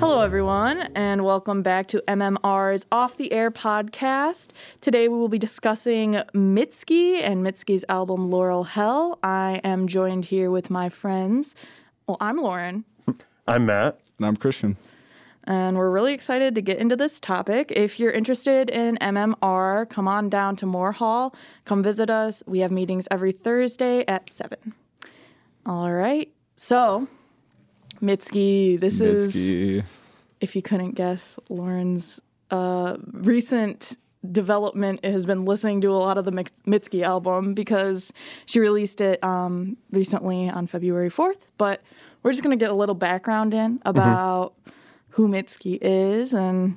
Hello, everyone, and welcome back to MMR's Off the Air podcast. Today we will be discussing Mitski and Mitski's album Laurel Hell. I am joined here with my friends. Well, I'm Lauren, I'm Matt. And I'm Christian. and we're really excited to get into this topic. If you're interested in MMR, come on down to Moore Hall. Come visit us. We have meetings every Thursday at 7. All right. So, Mitski, this is if you couldn't guess, Lauren's uh, recent development has been listening to a lot of the Mitski album because she released it um, recently on February 4th. But we're just going to get a little background in about who Mitski is and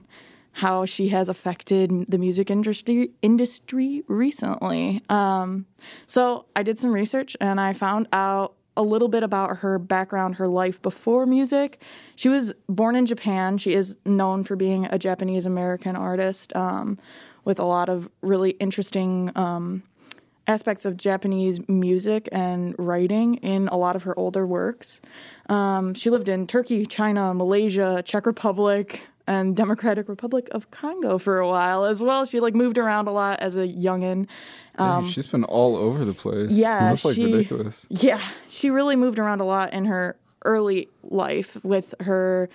how she has affected the music industry industry recently. Um, so I did some research and I found out a little bit about her background, her life before music. She was born in Japan. She is known for being a Japanese American artist um, with a lot of really interesting um, aspects of Japanese music and writing in a lot of her older works. Um, she lived in Turkey, China, Malaysia, Czech Republic, and Democratic Republic of Congo for a while as well. She like moved around a lot as a youngin. Dang, she's been all over the place. Um, yeah, That's like she- ridiculous. Yeah, she really moved around a lot in her early life with her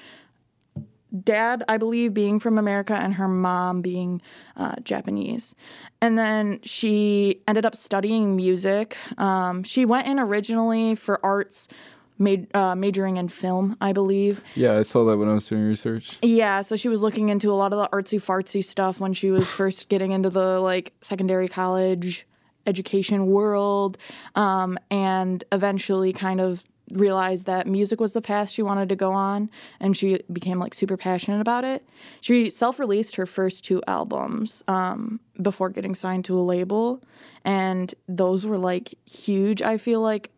dad, I believe, being from America and her mom being uh, Japanese. And then she ended up studying music. Um, she went in originally for arts, made, uh, majoring in film, I believe. Yeah, I saw that when I was doing research. Yeah, so she was looking into a lot of the artsy fartsy stuff when she was first getting into the like secondary college education world, um, and eventually kind of realized that music was the path she wanted to go on, and she became like super passionate about it. She self-released her first two albums um, before getting signed to a label, and those were like huge. I feel like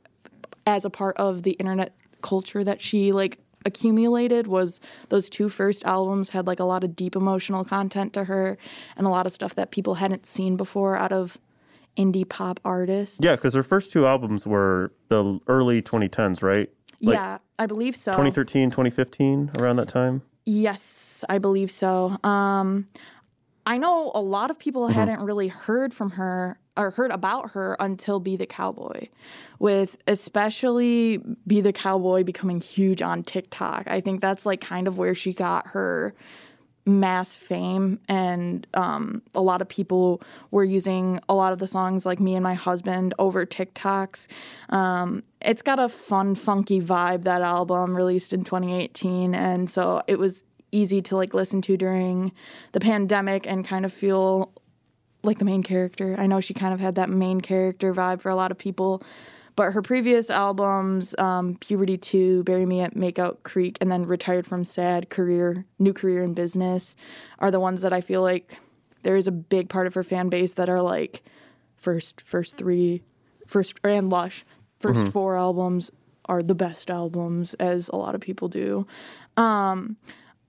as a part of the internet culture that she like accumulated was those two first albums had like a lot of deep emotional content to her and a lot of stuff that people hadn't seen before out of indie pop artists. Yeah, because her first two albums were the early 2010s, right? like yeah, I believe so. 2013, 2015, around that time. Yes, I believe so. Um, I know a lot of people Mm-hmm. hadn't really heard from her or heard about her until Be the Cowboy, with especially Be the Cowboy becoming huge on TikTok. I think that's like kind of where she got her mass fame and um, a lot of people were using a lot of the songs like me and my husband over tiktoks um, it's got a fun funky vibe that album released in 2018 and so it was easy to like listen to during the pandemic and kind of feel like the main character i know she kind of had that main character vibe for a lot of people but her previous albums, um, Puberty 2, Bury Me at Makeout Creek, and then Retired from Sad, Career, New Career in Business, are the ones that I feel like there is a big part of her fan base that are like first, first three, first, and Lush, 1st four albums are the best albums, as a lot of people do. Um,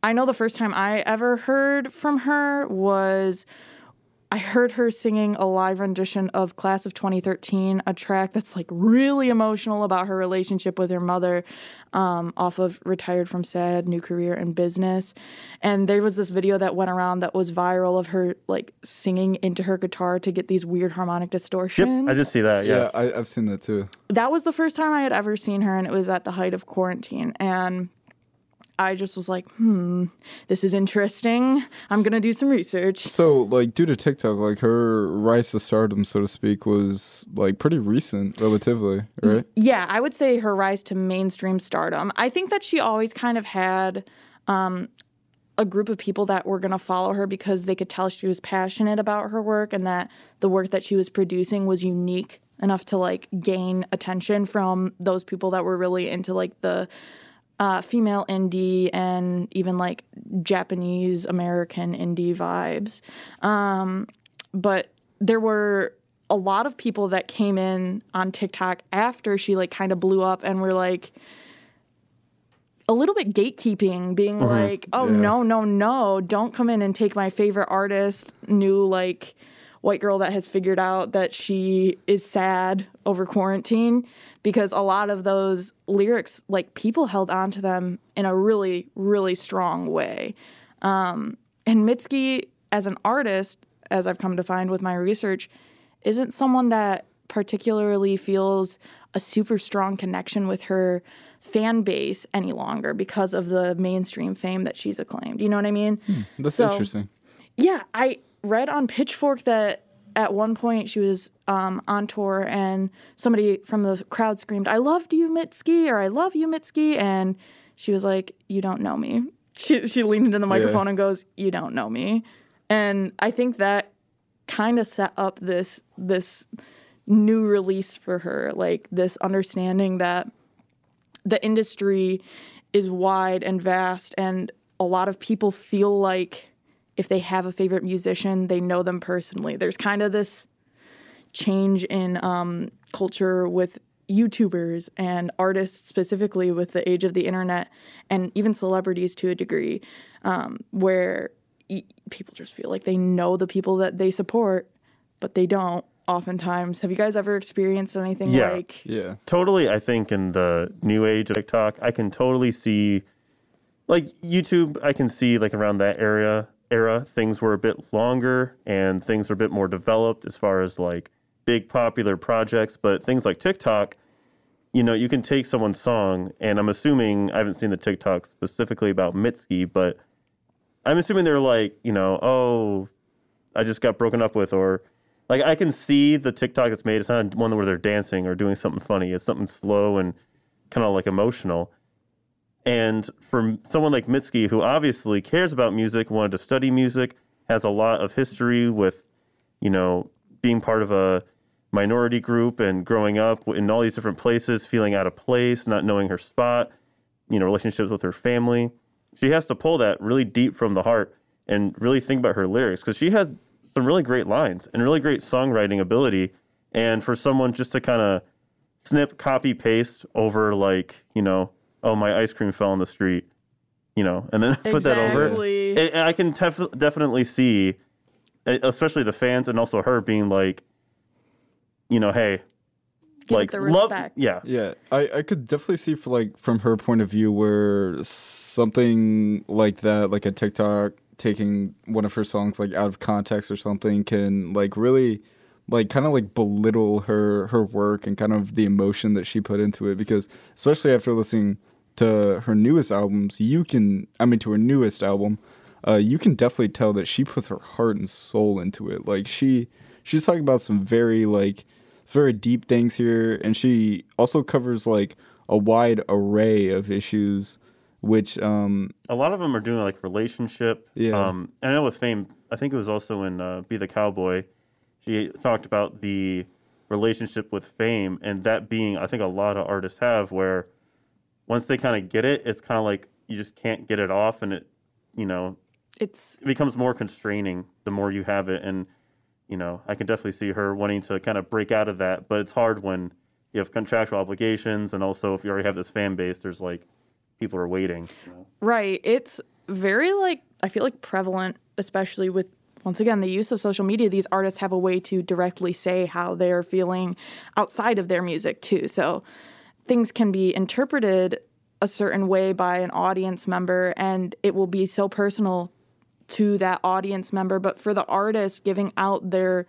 I know the first time I ever heard from her was I heard her singing a live rendition of Class of 2013, a track that's like really emotional about her relationship with her mother um, off of Retired from Sad, New Career and Business. And there was this video that went around that was viral of her like singing into her guitar to get these weird harmonic Yep, distortions. I did see that. Yeah. Yeah, I, I've seen that too. that was the first time I had ever seen her, and it was at the height of quarantine. And I just was like, hmm, this is interesting. I'm going to do some research. So, like, due to TikTok, like her rise to stardom, so to speak, was like pretty recent, relatively, right? Yeah, I would say her rise to mainstream stardom. I think that she always kind of had um, a group of people that were going to follow her because they could tell she was passionate about her work and that the work that she was producing was unique enough to like gain attention from those people that were really into like the uh, female indie and even like Japanese American indie vibes. Um, but there were a lot of people that came in on TikTok after she like kind of blew up and were like a little bit gatekeeping, being like, "Oh Yeah. no, no, no! Don't come in and take my favorite artist, new like white girl that has figured out that she is sad over quarantine because a lot of those lyrics like people held on to them in a really really strong way. Um, and mitski as an artist as i've come to find with my research isn't someone that particularly feels a super strong connection with her fan base any longer because of the mainstream fame that she's acclaimed. You know what i mean? That's So- interesting. yeah, I read on Pitchfork that at one point she was um, on tour and somebody from the crowd screamed, I loved you, Mitski, or I love you, Mitski. And she was like, You don't know me. She, she leaned into the microphone and goes, You don't know me. And I think that kind of set up this this new release for her, like this understanding that the industry is wide and vast and a lot of people feel like if they have a favorite musician they know them personally there's kind of this change in um, culture with youtubers and artists specifically with the age of the internet and even celebrities to a degree um, where e- people just feel like they know the people that they support but they don't oftentimes have you guys ever experienced anything Yeah. like Yeah. totally i think in the new age of tiktok i can totally see like youtube i can see like around that area era things were a bit longer and things were a bit more developed as far as like big popular projects but things like tiktok you know you can take someone's song and i'm assuming i haven't seen the tiktok specifically about mitski but i'm assuming they're like you know oh i just got broken up with or like I can see the TikTok it's made. It's not one where they're dancing or doing something funny. It's something slow and kind of like emotional. And for someone like Mitski, who obviously cares about music, wanted to study music, has a lot of history with, you know, being part of a minority group and growing up in all these different places, feeling out of place, not knowing her spot, you know, relationships with her family. She has to pull that really deep from the heart and really think about her lyrics because she has some really great lines and really great songwriting ability. And for someone just to kind of snip, copy, paste over, like, you know, oh, my ice cream fell on the street, you know, and then put that over Exactly. it. I can tef- definitely see, especially the fans and also her being like, you know, hey, Give it like the love, yeah, Yeah, I, I could definitely see for like from her point of view where something like that, like a TikTok taking one of her songs like out of context or something can like really like kind of like belittle her her work and kind of the emotion that she put into it because especially after listening to her newest albums, you can I mean to her newest album, uh, you can definitely tell that she puts her heart and soul into it. Like she she's talking about some very like it's very deep things here, and she also covers like a wide array of issues, which um a lot of them are doing like relationship. Yeah. Um, and I know with Fame, I think it was also in uh, Be the Cowboy. She talked about the relationship with Fame, and that being, I think a lot of artists have, where once they kind of get it, it's kind of like you just can't get it off, and it, you know, it's it becomes more constraining the more you have it. And you know, I can definitely see her wanting to kind of break out of that, but it's hard when you have contractual obligations, and also if you already have this fan base, there's like people are waiting. You know? Right. It's very like I feel like prevalent, especially with once again the use of social media. These artists have a way to directly say how they're feeling outside of their music too. So things can be interpreted a certain way by an audience member, and it will be so personal to that audience member. But for the artist giving out their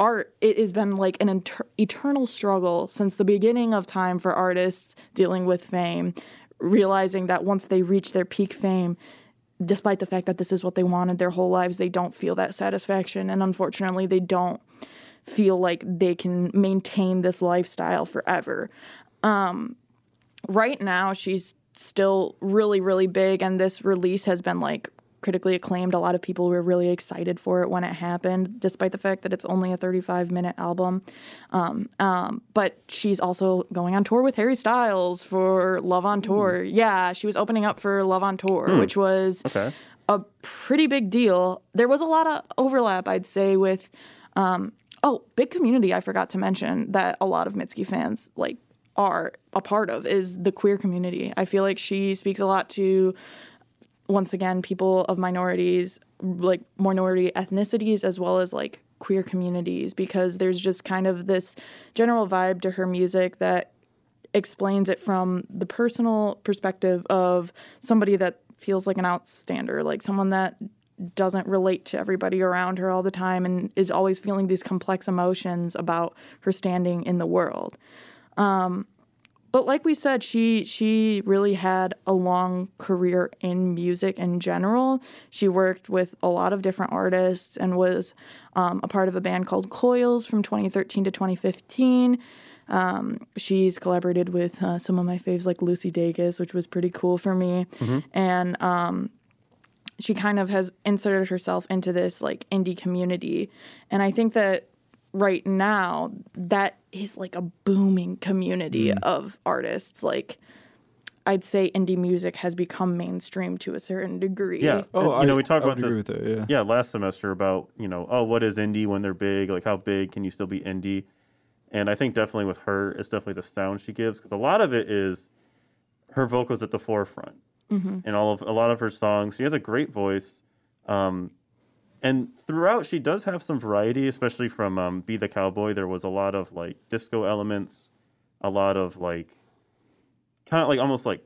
art, it has been like an inter- eternal struggle since the beginning of time for artists dealing with fame, realizing that once they reach their peak fame, despite the fact that this is what they wanted their whole lives, they don't feel that satisfaction. And unfortunately, they don't feel like they can maintain this lifestyle forever. Um, right now, she's still really, really big, and this release has been like critically acclaimed. A lot of people were really excited for it when it happened, despite the fact that it's only a 35 minute album. Um, um, but she's also going on tour with Harry Styles for Love on Tour. Yeah, she was opening up for Love on Tour, which was Okay. a pretty big deal. There was a lot of overlap, I'd say, with um, oh, big community I forgot to mention that a lot of Mitski fans like are a part of is the queer community. I feel like she speaks a lot to once again people of minorities like minority ethnicities as well as like queer communities because there's just kind of this general vibe to her music that explains it from the personal perspective of somebody that feels like an outstander, like someone that doesn't relate to everybody around her all the time and is always feeling these complex emotions about her standing in the world. Um, but like we said, she she really had a long career in music in general. She worked with a lot of different artists and was um, a part of a band called Coils from 2013 to 2015. Um, she's collaborated with uh, some of my faves like Lucy Dacus, which was pretty cool for me. And um, she kind of has inserted herself into this like indie community. And I think that right now that is like a booming community of artists. Like I'd say indie music has become mainstream to a certain degree. Yeah. Oh, you know, we talked I would about this. agree with that, yeah. yeah, last semester about you know, oh, what is indie when they're big? Like, how big can you still be indie? And I think definitely with her, it's definitely the sound she gives because a lot of it is her vocals at the forefront, and all of a lot of her songs. She has a great voice, um, and throughout she does have some variety, especially from um, "Be the Cowboy." There was a lot of like disco elements, a lot of like kind of like almost like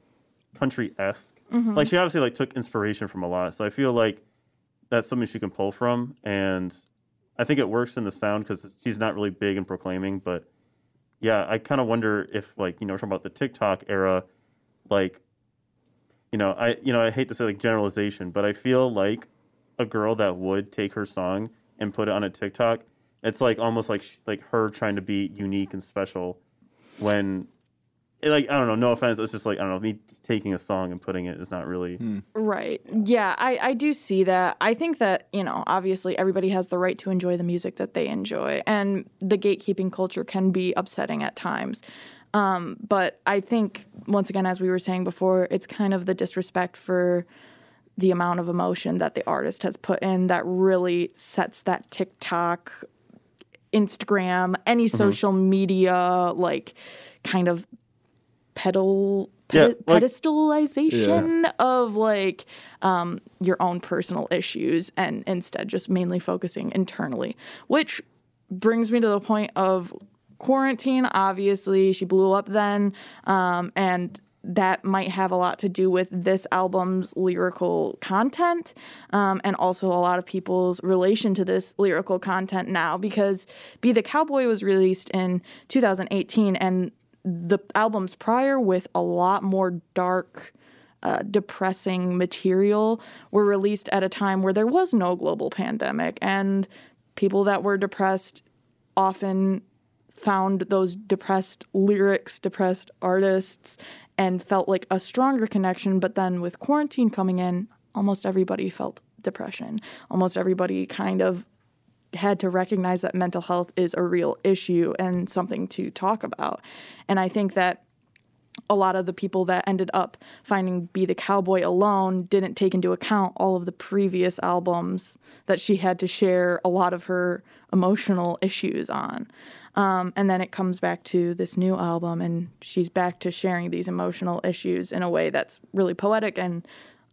country esque. Like she obviously like took inspiration from a lot. So I feel like that's something she can pull from, and I think it works in the sound because she's not really big and proclaiming. But yeah, I kind of wonder if like you know we're talking about the TikTok era, like you know I you know I hate to say like generalization, but I feel like a girl that would take her song and put it on a TikTok, it's like almost like sh- like her trying to be unique and special when it, like I don't know, no offense, it's just like I don't know, me taking a song and putting it is not really Right. Yeah, I, I do see that. I think that, you know, obviously everybody has the right to enjoy the music that they enjoy. And the gatekeeping culture can be upsetting at times. Um, but I think, once again, as we were saying before, it's kind of the disrespect for the amount of emotion that the artist has put in that really sets that TikTok, Instagram, any social media, like, kind of pedal Yeah, like- pedestalization of like um, your own personal issues and instead just mainly focusing internally which brings me to the point of quarantine obviously she blew up then um, and that might have a lot to do with this album's lyrical content um, and also a lot of people's relation to this lyrical content now because be the cowboy was released in 2018 and the albums prior with a lot more dark uh, depressing material were released at a time where there was no global pandemic and people that were depressed often found those depressed lyrics, depressed artists, and felt like a stronger connection. But then with quarantine coming in, almost everybody felt depression. Almost everybody kind of had to recognize that mental health is a real issue and something to talk about. And I think that a lot of the people that ended up finding Be the Cowboy alone didn't take into account all of the previous albums that she had to share a lot of her emotional issues on. Um, and then it comes back to this new album, and she's back to sharing these emotional issues in a way that's really poetic and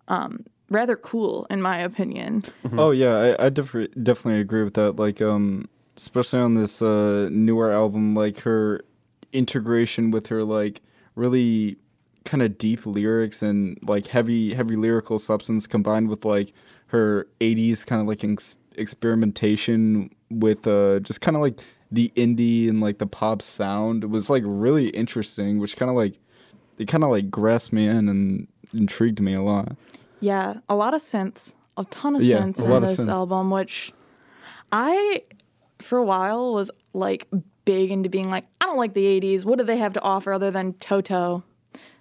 um, rather cool, in my opinion. Oh yeah, I, I definitely definitely agree with that. Like, um, especially on this uh, newer album, like her integration with her like really kind of deep lyrics and like heavy heavy lyrical substance combined with like her 80s kind of like ex- experimentation with uh just kind of like the indie and like the pop sound it was like really interesting which kind of like it kind of like grasped me in and intrigued me a lot Yeah, a lot of synths, a ton of Yeah, synths in this synths. album, which I, for a while, was like big into being like, I don't like the 80s. What do they have to offer other than Toto?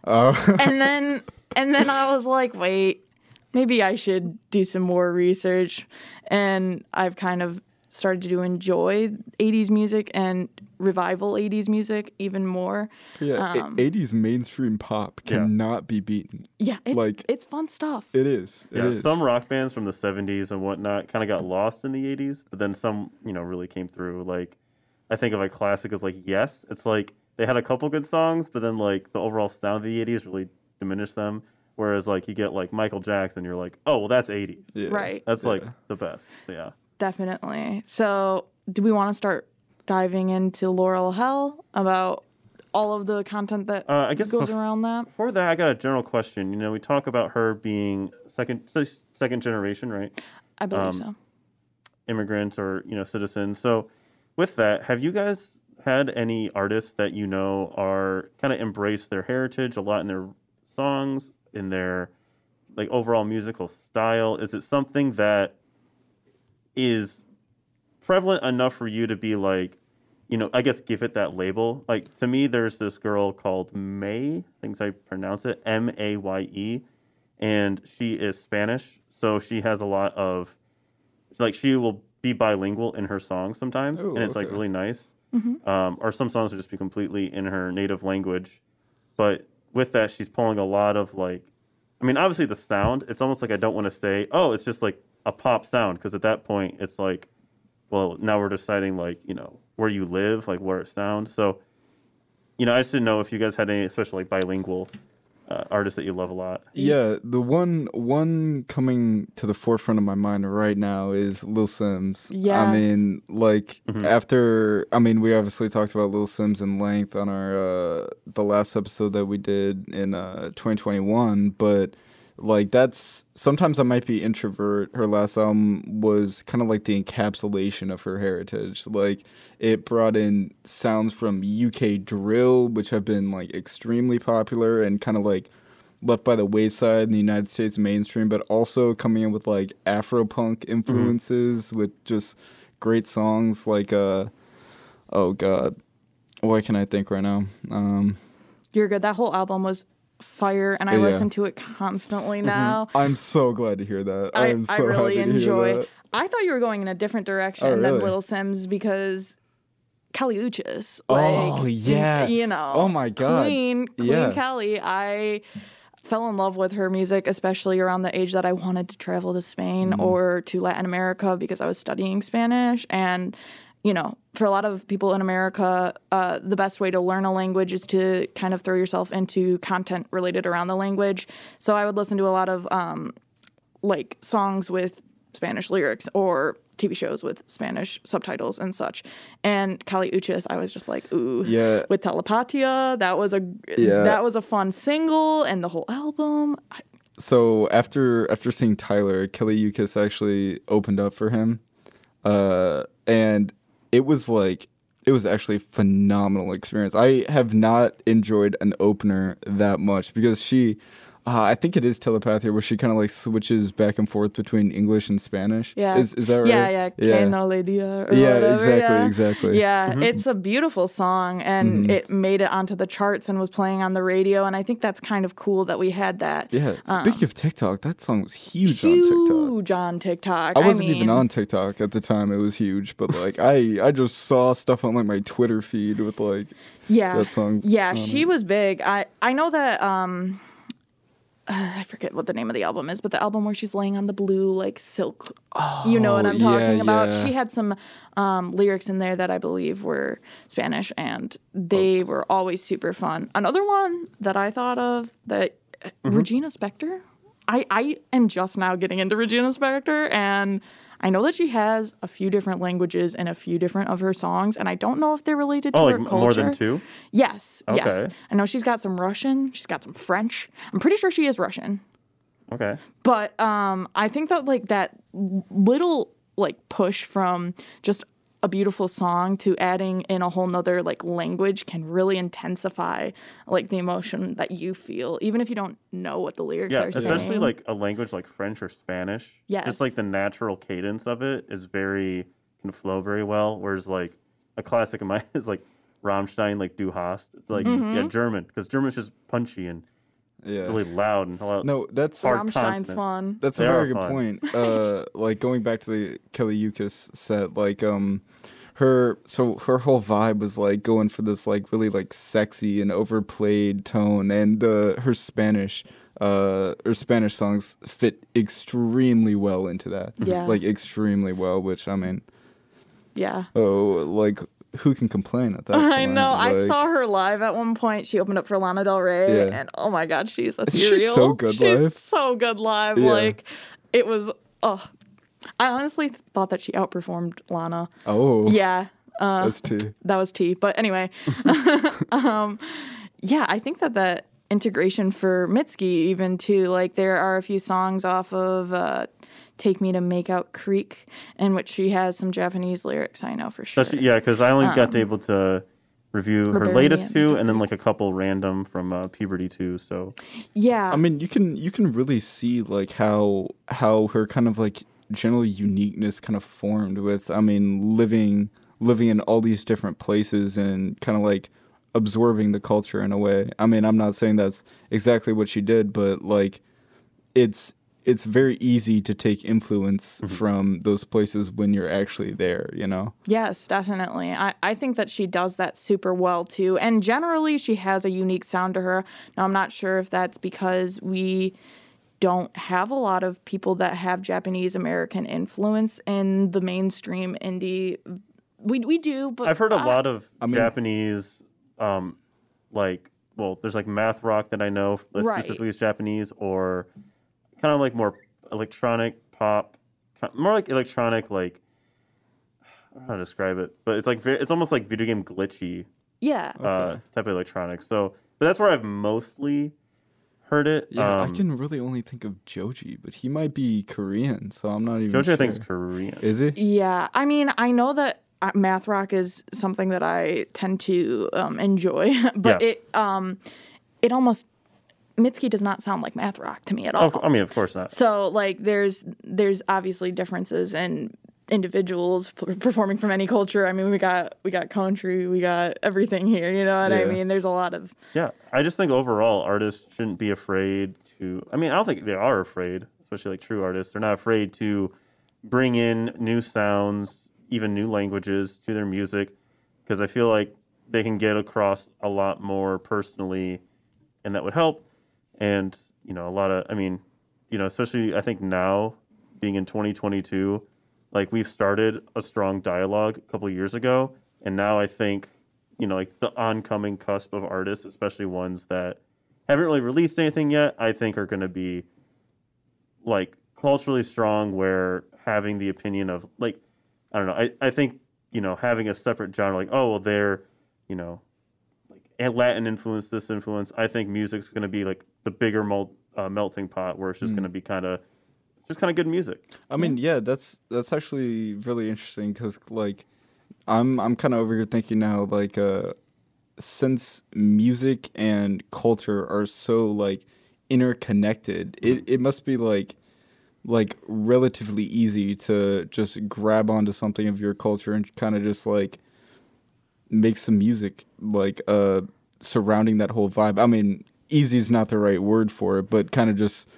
oh And then, and then I was like, wait, maybe I should do some more research. And I've kind of started to enjoy 80s music and revival 80s music even more. Yeah, Um, 80s mainstream pop Yeah. cannot be beaten. Yeah, it's Like- it's fun stuff. It is. It yeah, is. some rock bands from the 70s and whatnot kind of got lost in the 80s, but then some, you know, really came through. Like, I think of a classic as like Yes. It's like they had a couple good songs, but then like the overall sound of the 80s really diminished them. Whereas like you get like Michael Jackson, you're like, oh, well, that's 80s. Yeah. Right. That's like Yeah. the best. So yeah. Definitely. So, do we want to start diving into Laurel Hell about all of the content that Uh, I guess goes bef- around that? Before that, I got a general question. You know, we talk about her being second second generation, right? I believe um, so. Immigrants or you know citizens. So, with that, have you guys had any artists that you know are kind of embrace their heritage a lot in their songs, in their like overall musical style? Is it something that is prevalent enough for you to be like, you know, I guess give it that label. Like to me, there's this girl called May. I think I pronounce it M A Y E, and she is Spanish, so she has a lot of, like, she will be bilingual in her songs sometimes, Ooh, and it's like really nice. Um, or some songs will just be completely in her native language, but with that, she's pulling a lot of like, I mean, obviously the sound. It's almost like I don't want to say, oh, it's just like a pop sound, because at that point, it's like well, now we're deciding like, you know, where you live, like where it sounds. So, you know, I just didn't know if you guys had any, especially like bilingual uh, artists that you love a lot. Yeah, the one one coming to the forefront of my mind right now is Little Simz. Yeah. I mean, like Mhm. after I mean, we obviously talked about Little Simz in length on our uh the last episode that we did in uh 2021, but like that's sometimes I might be introvert. Her last album was kind of like the encapsulation of her heritage. Like it brought in sounds from UK drill, which have been like extremely popular and kind of like left by the wayside in the United States mainstream, but also coming in with like Afropunk influences with just great songs like uh oh god. What can I think right now? Um You're good. That whole album was fire, and I Yeah. Mm-hmm. listen to it constantly now. I'm so glad to hear that. I, I'm so I really happy to hear enjoy. I thought you were going in a different direction Oh, than really? Little Simz because Kali Uchis. Oh, yeah. You know. Oh, my God. Queen, Queen Yeah. Kali. I fell in love with her music, especially around the age that I wanted to travel to Spain Mm-hmm. or to Latin America because I was studying Spanish. And, you know, for a lot of people in America, uh, the best way to learn a language is to kind of throw yourself into content related around the language. So I would listen to a lot of um, like songs with Spanish lyrics or TV shows with Spanish subtitles and such. And Kali Uchis, I was just like, ooh, Yeah. with Telepatia, that was a Yeah. that was a fun single, and the whole album. I, So after after seeing Tyler, Kali Uchis actually opened up for him, uh, and it was like it was actually a phenomenal experience. I have not enjoyed an opener that much because she, uh, I think it is telepatia where she kind of like switches back and forth between English and Spanish. Yeah. is, is that right? Yeah, yeah, Que no le dia or Yeah, whatever, exactly, yeah. exactly. Yeah, it's a beautiful song, and it made it onto the charts and was playing on the radio, and I think that's kind of cool that we had that. Yeah. Speaking of TikTok, that song was huge, on TikTok. Huge on TikTok. I wasn't even mean, on TikTok at the time. It was huge, but like I, I just saw stuff on like my Twitter feed with like yeah that song yeah on she was big i i know that um uh, I forget what the name of the album is, but the album where she's laying on the blue like silk. you know what Oh, I'm talking about. yeah. She had some um, lyrics in there that I believe were Spanish, and they Oh. were always super fun. Another one that I thought of that uh, Mm-hmm. Regina Spektor. I I am just now getting into Regina Spektor, and I know that she has a few different languages in a few different of her songs, and I don't know if they're related to Oh, her like culture. more than two? Yes, yes. Okay. I know she's got some Russian. She's got some French. I'm pretty sure she is Russian. Okay. But um, I think that like that little like push from just a beautiful song to adding in a whole nother like language can really intensify like the emotion that you feel, even if you don't know what the lyrics Yeah, are especially saying. like a language like French or Spanish. Yes. Just like the natural cadence of it is very can flow very well. Whereas like a classic of mine is like Rammstein, like Du hast. It's like Mm-hmm. yeah, German because German's just punchy and yeah. really loud and loud. No, that's Hard Rammstein's consonants. fun. that's a very are good fun. point. Uh, like going back to the Kali Uchis set, like um, her so her whole vibe was like going for this like really like sexy and overplayed tone, and the her Spanish. Uh, her Spanish songs fit extremely well into that. Yeah. like extremely well. Which I mean, Yeah. oh, like who can complain at that? I point? know. I saw her live at one point. She opened up for Lana Del Rey, Yeah. and oh my god, she's a She's so good live. She's live. so good live. Yeah. Like it was. Oh, I honestly thought that she outperformed Lana. Oh, Yeah, uh, that's tea. that was T. But anyway, um, yeah, I think that that integration for Mitski, even too, like there are a few songs off of uh, "Take Me to Make Out Creek" in which she has some Japanese lyrics. I know for sure. That's, yeah, because I only got to able to review her Barely latest two, and then like a couple random from uh, Puberty two. So yeah, I mean, you can you can really see like how how her kind of like general uniqueness kind of formed with. I mean, living living in all these different places and kind of like absorbing the culture in a way. I mean, I'm not saying that's exactly what she did, but like it's it's very easy to take influence mm-hmm. from those places when you're actually there, you know. Yes, definitely. I, I think that she does that super well too. And generally, she has a unique sound to her. Now, I'm not sure if that's because we don't have a lot of people that have Japanese American influence in the mainstream indie. We, we do, but I've heard a I- lot of I mean- Japanese, um, like well, there's like math rock that I know Right. specifically is Japanese, or kind of like more electronic pop, more like electronic, like I don't know how to describe it, but it's like ve- it's almost like video game glitchy Yeah. uh, Okay. type of electronics. So, but that's where I've mostly heard it. Yeah, um, I can really only think of Joji, but he might be Korean, so I'm not even Jojo, sure. I think, is Korean. Is he? Yeah, I mean, I know that math rock is something that I tend to um, enjoy, but Yeah. it um, it almost Mitski does not sound like math rock to me at all. oh, I mean, of course not. So like, there's there's obviously differences in individuals p- performing from any culture. I mean, we got we got country, we got everything here. You know what I mean? There's a lot of Yeah, I just think overall artists shouldn't be afraid to. I mean, I don't think they are afraid, especially like true artists. They're not afraid to bring in new sounds, even new languages to their music, because I feel like they can get across a lot more personally, and that would help. And you know, a lot of, I mean, you know, especially I think now, being in 2022, like we've started a strong dialogue a couple years ago, and now I think you know, like the oncoming cusp of artists, especially ones that haven't really released anything yet, I think are going to be like culturally strong where having the opinion of like, I don't know, I, I think, you know, having a separate genre, like, oh, well, they're, you know, like Latin influence, this influence, I think music's going to be like the bigger mel- uh, melting pot where it's just going to be kind of, just kind of good music. I mean, yeah, that's that's actually really interesting because like, I'm I'm kind of over here thinking now like, uh, since music and culture are so like interconnected, it it must be like like relatively easy to just grab onto something of your culture and kind of just like make some music like uh surrounding that whole vibe. I mean, easy is not the right word for it, but kind of just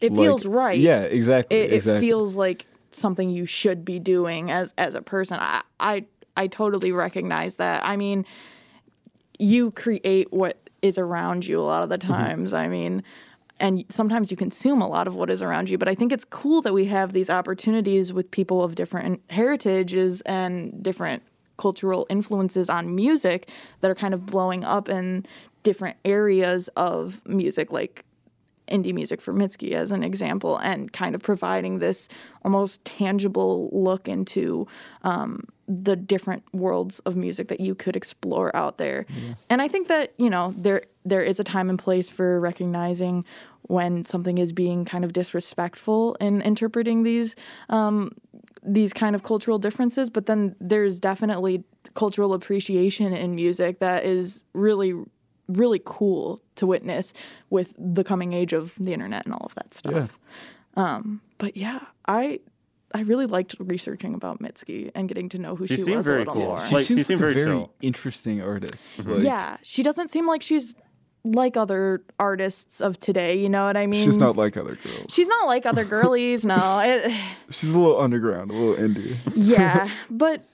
it like- feels right. Yeah, exactly. it, exactly. it feels like something you should be doing as as a person. I I I totally recognize that. I mean, you create what is around you a lot of the Mm-hmm. times. I mean, and sometimes you consume a lot of what is around you. But I think it's cool that we have these opportunities with people of different heritages and different cultural influences on music that are kind of blowing up in different areas of music, like indie music for Mitski as an example, and kind of providing this almost tangible look into um, the different worlds of music that you could explore out there. And I think that you know there there is a time and place for recognizing when something is being kind of disrespectful in interpreting these um, these kind of cultural differences, but then there's definitely cultural appreciation in music that is really really cool to witness with the coming age of the internet and all of that stuff. Yeah. But yeah, I I really liked researching about Mitski and getting to know who She she, seemed was a very little cool. more. She She Like, seems seemed like a very very chill. interesting artist. Like, yeah, she doesn't seem like she's like other artists of today. You know what I mean? she's not like other girls. She's not like other girlies. no, it, She's a little underground, a little indie. yeah, but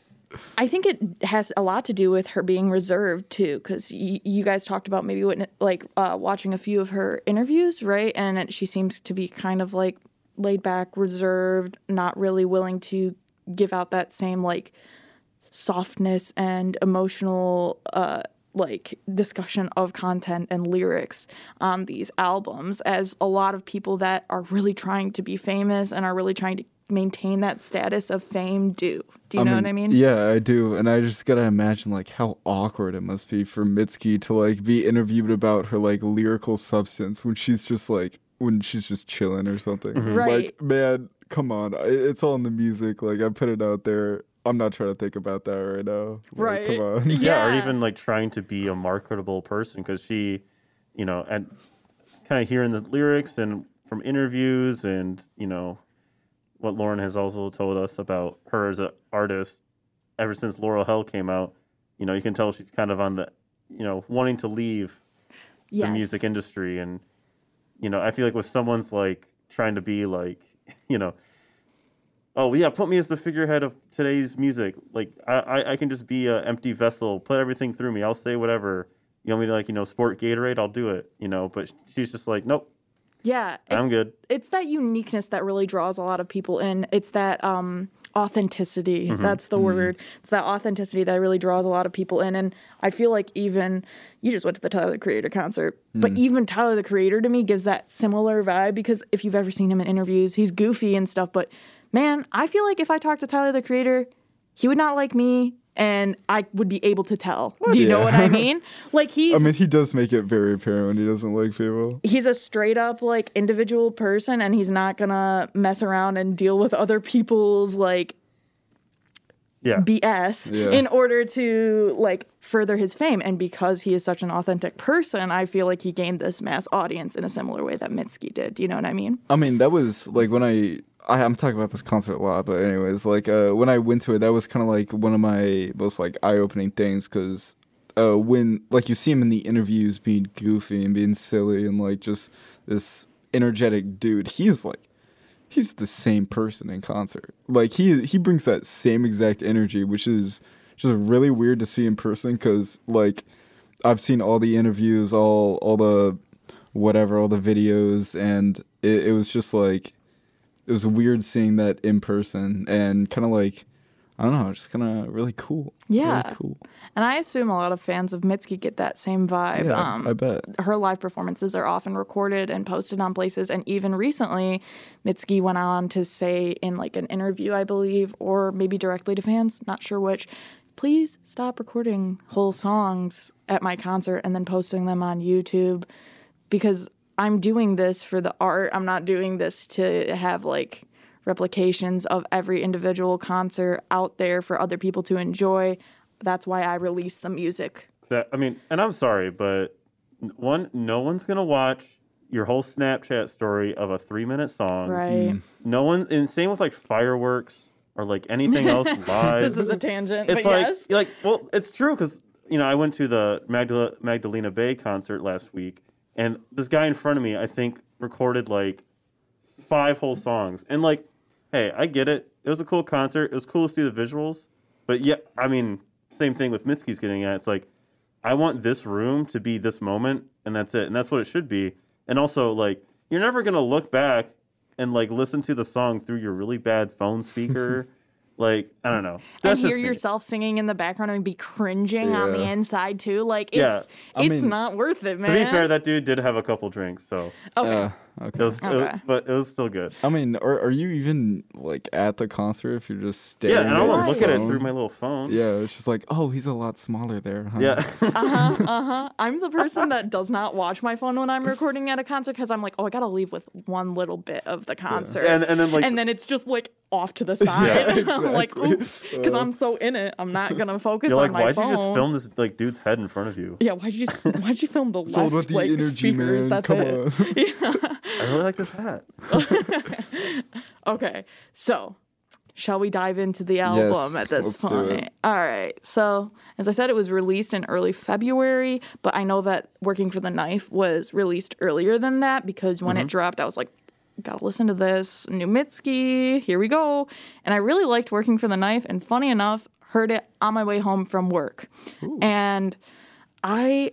I think it has a lot to do with her being reserved too, because y- you guys talked about maybe witness, like uh, watching a few of her interviews, right? And it, she seems to be kind of like laid back, reserved, not really willing to give out that same like softness and emotional uh like discussion of content and lyrics on these albums as a lot of people that are really trying to be famous and are really trying to maintain that status of fame do. Do you know what I mean? Yeah, I do. And I just gotta imagine like how awkward it must be for Mitski to like be interviewed about her like lyrical substance when she's just like when she's just chilling or something. Mm-hmm. Right. Like, man, come on. It's all in the music. Like I put it out there. I'm not trying to think about that right now. Like, Right. Come on. yeah, or even like trying to be a marketable person because she, you know, and kind of hearing the lyrics and from interviews and you know what Lauren has also told us about her as an artist ever since Laurel Hell came out. You know, you can tell she's kind of on the, you know, wanting to leave yes. the music industry and you know i feel like with someone's like trying to be like you know oh yeah put me as the figurehead of today's music. Like i i, I can just be an empty vessel. Put everything through me. I'll say whatever. You want me to like you know sport gatorade? I'll do it you know but she's just like nope. Yeah. i'm good. it's that uniqueness that really draws a lot of people in. It's that um, authenticity. Mm-hmm. That's the word. It's that authenticity that really draws a lot of people in. And I feel like even you just went to the Tyler the Creator concert, but even Tyler the Creator to me gives that similar vibe because if you've ever seen him in interviews, he's goofy and stuff. But man, I feel like if I talked to Tyler the Creator, he would not like me. And I would be able to tell. Do you know what I mean? Like he's I mean, he does make it very apparent when he doesn't like people. he's a straight up like individual person and he's not gonna mess around and deal with other people's like yeah BS Yeah. in order to like further his fame. And because he is such an authentic person, I feel like he gained this mass audience in a similar way that Mitski did. Do you know what I mean? I mean, that was like when I, I I'm talking about this concert a lot, but anyways, like uh, when I went to it, that was kind of like one of my most like eye-opening things because uh, when like you see him in the interviews being goofy and being silly and like just this energetic dude, he's like he's the same person in concert. Like he he brings that same exact energy, which is just really weird to see in person because like I've seen all the interviews, all all the whatever, all the videos, and it, it was just like it was weird seeing that in person and kind of like I don't know, just kind of really cool. Yeah. really cool. And I assume a lot of fans of Mitski get that same vibe. Yeah, um, I bet. her live performances are often recorded and posted on places. And even recently, Mitski went on to say in like an interview, I believe, or maybe directly to fans, not sure which, please stop recording whole songs at my concert and then posting them on YouTube because I'm doing this for the art. I'm not doing this to have like replications of every individual concert out there for other people to enjoy. That's why I release the music. that i mean and i'm sorry but one no one's gonna watch your whole snapchat story of a three minute song Right. Mm. no one and same with like fireworks or like anything else live This is a tangent, it's but like yes. like well it's true because you know i went to the Magdala, magdalena bay concert last week and this guy in front of me i think recorded like five whole songs. And like hey i get it. It was a cool concert. It was cool to see the visuals. But yeah i mean same thing with mitski's getting at. It's like i want this room to be this moment and that's it. And that's what it should be. And also like you're never gonna look back and like listen to the song through your really bad phone speaker like i don't know that's and just hear me. yourself singing in the background and be cringing on the inside too. Like it's Yeah. It's mean- not worth it, man. To be fair, that dude did have a couple drinks, so okay. Uh, it okay. it was- Okay. but it was still good. I mean, are are you even like at the concert if you're just staring? Yeah, and I don't want to look at it through my little phone. Yeah, it's just like, oh, he's a lot smaller there, huh? Yeah. uh-huh, uh-huh. I'm the person that does not watch my phone when I'm recording at a concert because I'm like, oh, I gotta leave with one little bit of the concert. and and then like and then it's just like off to the side. Yeah, I'm like, oops, because I'm so in it. I'm not gonna focus you're on like, my why'd phone. you just film this like dude's head in front of you? Yeah, why'd you why'd you film the left Sold with the like energy, speakers? man. That's Come it. on. I really like this hat. Okay, so shall we dive into the album Yes, at this point? All right. So, as I said, it was released in early February, but I know that Working for the Knife was released earlier than that because when Mm-hmm. it dropped, I was like, gotta listen to this. New Mitski, here we go. And I really liked Working for the Knife, and funny enough, heard it on my way home from work. And I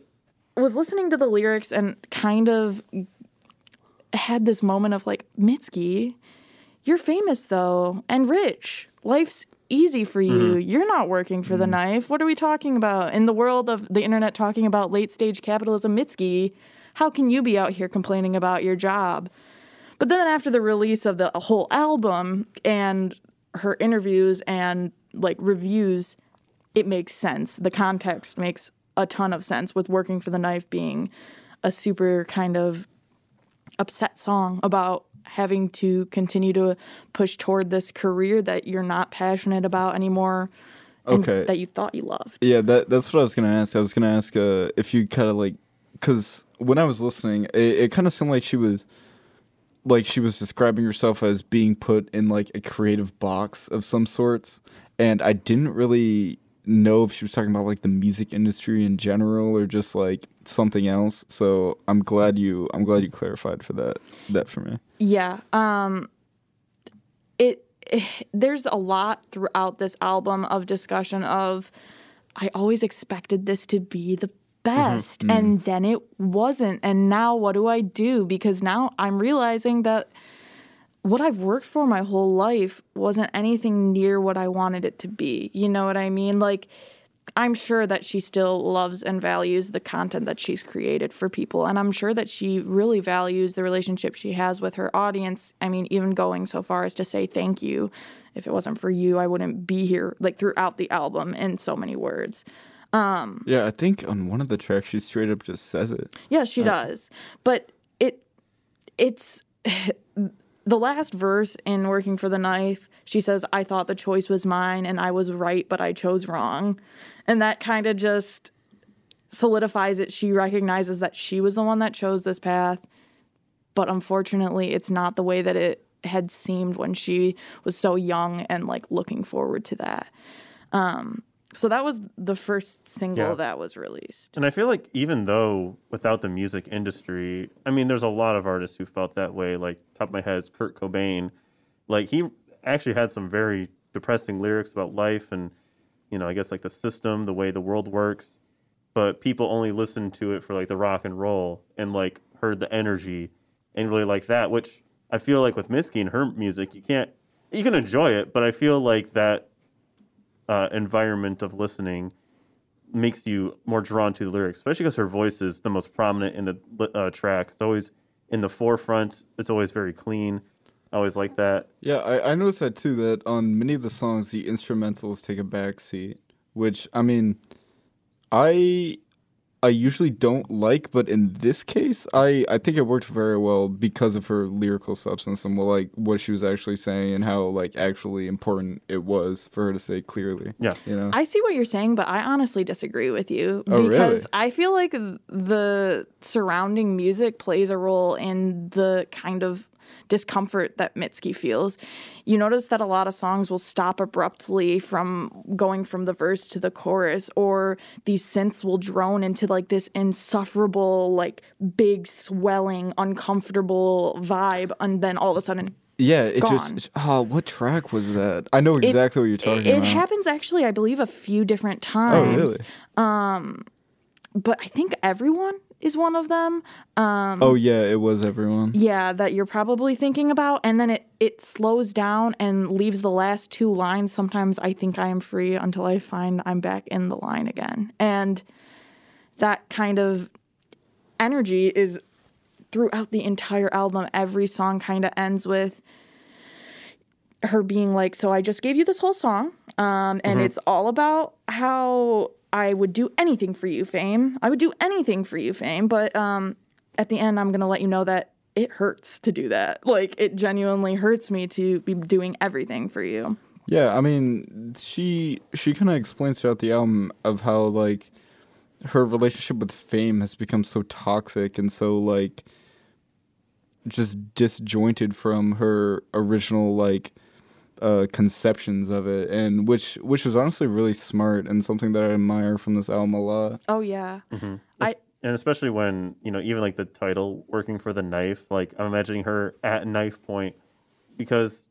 was listening to the lyrics and kind of had this moment of like, Mitski, you're famous though and rich. Life's easy for you. Mm-hmm. You're not working for the mm-hmm. knife. What are we talking about? In the world of the internet talking about late stage capitalism, Mitski, how can you be out here complaining about your job? But then after the release of the whole album and her interviews and like reviews, it makes sense. The context makes a ton of sense with Working for the Knife being a super kind of upset song about having to continue to push toward this career that you're not passionate about anymore and Okay. that you thought you loved. Yeah, that that's what I was gonna ask. I was gonna ask uh, if you kind of like, because when I was listening, it, it kind of seemed like she was, like she was describing herself as being put in like a creative box of some sorts, and I didn't really know if she was talking about like the music industry in general or just like something else. So I'm glad you I'm glad you clarified for that that for me. Yeah. Um it, it there's a lot throughout this album of discussion of I always expected this to be the best and then it wasn't and now what do I do because now I'm realizing that what I've worked for my whole life wasn't anything near what I wanted it to be. You know what I mean? Like I'm sure that she still loves and values the content that she's created for people. And I'm sure that she really values the relationship she has with her audience. I mean, even going so far as to say thank you. If it wasn't for you, I wouldn't be here, like throughout the album in so many words. Um, Yeah, I think on one of the tracks she straight up just says it. Yeah, she does. But it it's the last verse in Working for the Knife, she says, I thought the choice was mine and I was right, but I chose wrong. And that kind of just solidifies it. She recognizes that she was the one that chose this path, but unfortunately, it's not the way that it had seemed when she was so young and like looking forward to that. Um, so that was the first single Yeah. that was released. And I feel like even though without the music industry, I mean, there's a lot of artists who felt that way. Like top of my head is Kurt Cobain. Like he actually had some very depressing lyrics about life and, you know, I guess like the system, the way the world works. But people only listened to it for like the rock and roll and like heard the energy and really like that. Which I feel like with Mitski and her music, you can't you can enjoy it, but I feel like that uh, environment of listening makes you more drawn to the lyrics, especially because her voice is the most prominent in the uh, track. It's always in the forefront. It's always very clean. I always like that. Yeah, I, I noticed that too. That on many of the songs, the instrumentals take a back seat, which I mean, I I usually don't like, but in this case, I I think it worked very well because of her lyrical substance and what like what she was actually saying and how like actually important it was for her to say clearly. Yeah. you know. I see what you're saying, but I honestly disagree with you Oh, really? because I feel like the surrounding music plays a role in the kind of discomfort that Mitski feels. You notice that a lot of songs will stop abruptly from going from the verse to the chorus, or these synths will drone into like this insufferable, like big, swelling, uncomfortable vibe, and then all of a sudden yeah, it gone. just oh, what track was that? I know It- exactly what you're talking it about. It happens actually, I believe, a few different times. oh, times. Um, but I think everyone is one of them. Um, oh yeah, it was everyone. yeah, that you're probably thinking about, and then it it slows down and leaves the last two lines. Sometimes I think I am free until I find I'm back in the line again, and that kind of energy is throughout the entire album. Every song kind of ends with her being like, "So I just gave you this whole song, um, and it's all about how I would do anything for you, Fame. I would do anything for you, Fame. But um, at the end, I'm gonna let you know that it hurts to do that. Like it genuinely hurts me to be doing everything for you. Yeah, I mean, she she kind of explains throughout the album of how like her relationship with fame has become so toxic and so like just disjointed from her original like uh, conceptions of it, and which which was honestly really smart and something that I admire from this album a lot. Oh yeah, I And especially when, you know, even like the title, Working for the Knife, like I'm imagining her at knife point because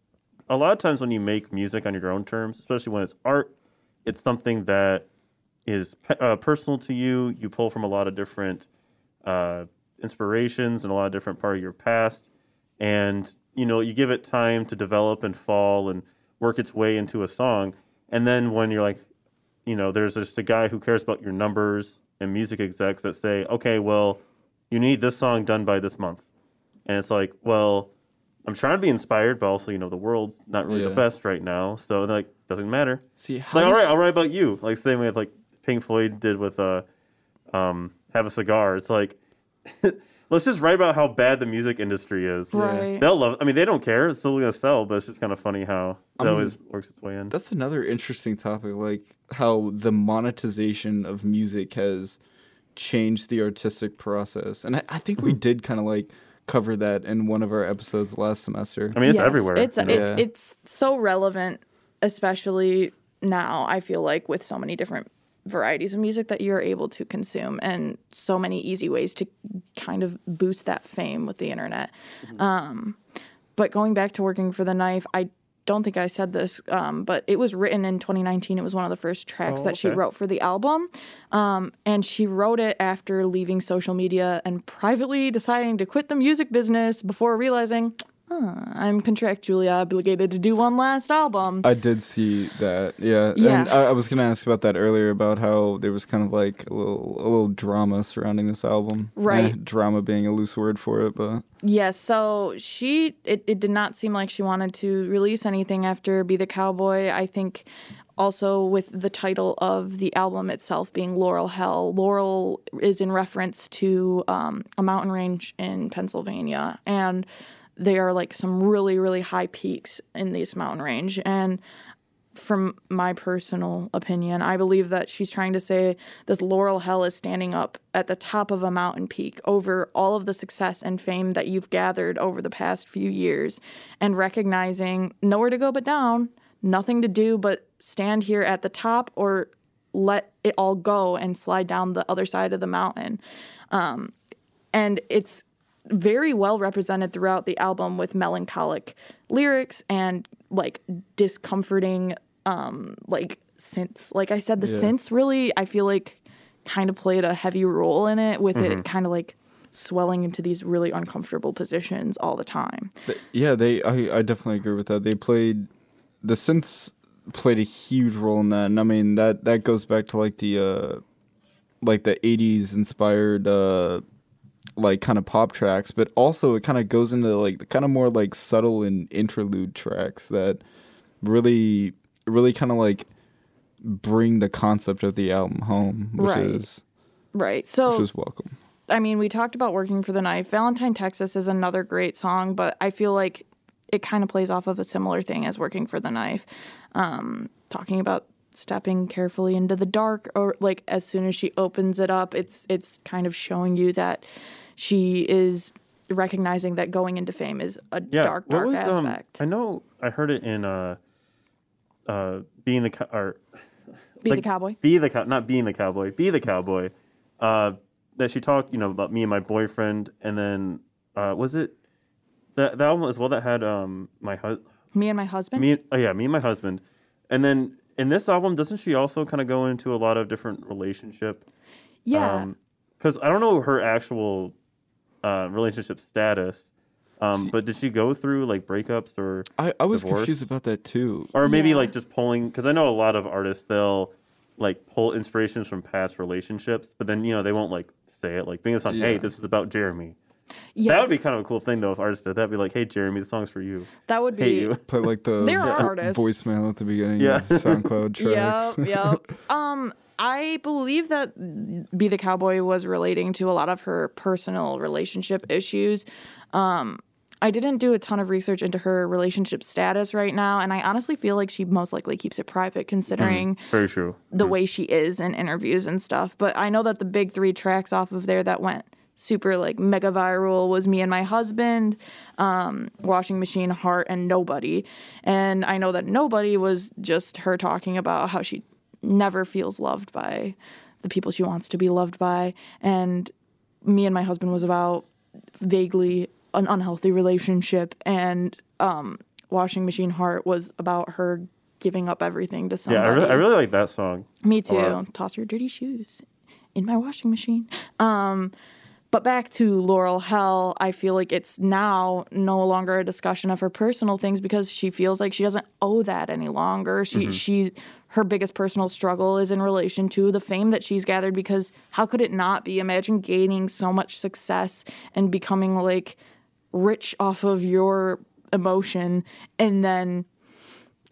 a lot of times when you make music on your own terms, especially when it's art, it's something that is pe- uh, personal to you. You pull from a lot of different uh, inspirations and a lot of different part of your past, and you know you give it time to develop and fall and work its way into a song. And then when you're like, you know, there's just a guy who cares about your numbers and music execs that say, okay, well, you need this song done by this month, and it's like, well, I'm trying to be inspired, but also you know the world's not really the best right now, so like doesn't matter. See, like all right, I'll write about you. Like same way with like Pink Floyd did with uh, um, Have a Cigar. It's like let's just write about how bad the music industry is. Right. They'll love. I mean, they don't care. It's still gonna sell, but it's just kind of funny how I it mean, always works its way in. That's another interesting topic, like how the monetization of music has changed the artistic process. And I, I think we did kind of like cover that in one of our episodes last semester. I mean, it's Yes, everywhere. It's you know? it, Yeah. it's so relevant, especially now. I feel like with so many different varieties of music that you're able to consume, and so many easy ways to kind of boost that fame with the internet. Mm-hmm. Um, but going back to working for the knife, I don't think I said this, um, but it was written in 2019. It was one of the first tracks Oh, that she wrote for the album. Um, and she wrote it after leaving social media and privately deciding to quit the music business before realizing, "Huh, I'm contractually obligated to do one last album. I did see that, yeah. Yeah. And I, I was gonna ask about that earlier about how there was kind of like a little a little drama surrounding this album. Right. Eh, drama being a loose word for it, but Yes, so she it, it did not seem like she wanted to release anything after Be the Cowboy. I think also with the title of the album itself being Laurel Hell, Laurel is in reference to um, a mountain range in Pennsylvania and they are like some really really high peaks in this mountain range and from my personal opinion, I believe that she's trying to say this Laurel Hell is standing up at the top of a mountain peak over all of the success and fame that you've gathered over the past few years and recognizing nowhere to go but down, nothing to do but stand here at the top or let it all go and slide down the other side of the mountain. Um, and it's very well represented throughout the album with melancholic lyrics and like discomforting um like synths like i said the Yeah. synths really i feel like kind of played a heavy role in it with it kind of like swelling into these really uncomfortable positions all the time yeah, they I, I definitely agree with that. They played the synths played a huge role in that. And I mean that that goes back to like the uh like the 80s inspired uh like kind of pop tracks, but also it kind of goes into like the kind of more like subtle and interlude tracks that really really kind of like bring the concept of the album home, which Right. is right so which is welcome. I mean, we talked about working for the knife. Valentine, Texas is another great song, but I feel like it kind of plays off of a similar thing as working for the knife. Um, talking about stepping carefully into the dark, or like as soon as she opens it up, it's it's kind of showing you that she is recognizing that going into fame is a yeah. dark, dark was, um. I know I heard it in uh, uh, being the co- or Be like, the cowboy. Be the cow, not being the cowboy. Be the cowboy. Uh, that she talked, you know, about me and my boyfriend, and then uh, was it that that album as well that had um my husband, Me and my husband. me, oh yeah, me and my husband, and then in this album, doesn't she also kind of go into a lot of different relationship? yeah. because I don't know her actual uh, relationship status. Um, See- but did she go through like breakups or I, I was Divorce? confused about that too. or maybe Yeah. like just pulling because I know a lot of artists they'll like pull inspirations from past relationships, but then you know they won't like say it like being a song. Hey, this is about Jeremy. yes. That would be kind of a cool thing though if artists did that. Be like, hey Jeremy, the song's for you. That would be. Hate you. Put like the There are artists. voicemail at the beginning Yeah. of SoundCloud tracks. Yep, yep. um, I believe that Be the Cowboy was relating to a lot of her personal relationship issues. Um, I didn't do a ton of research into her relationship status right now, and I honestly feel like she most likely keeps it private considering Very true. the way she is in interviews and stuff. But I know that the big three tracks off of there that went super like mega viral was me and my husband, um, washing machine, heart, and nobody. And I know that nobody was just her talking about how she never feels loved by the people she wants to be loved by. And me and my husband was about vaguely an unhealthy relationship and um, washing machine heart was about her giving up everything to someone. Yeah. I really, I really like that song. Me too. Toss your dirty shoes in my washing machine. Um, but back to Laurel Hell, I feel like it's now no longer a discussion of her personal things because she feels like she doesn't owe that any longer. She mm-hmm. she her biggest personal struggle is in relation to the fame that she's gathered because how could it not be? Imagine gaining so much success and becoming like rich off of your emotion and then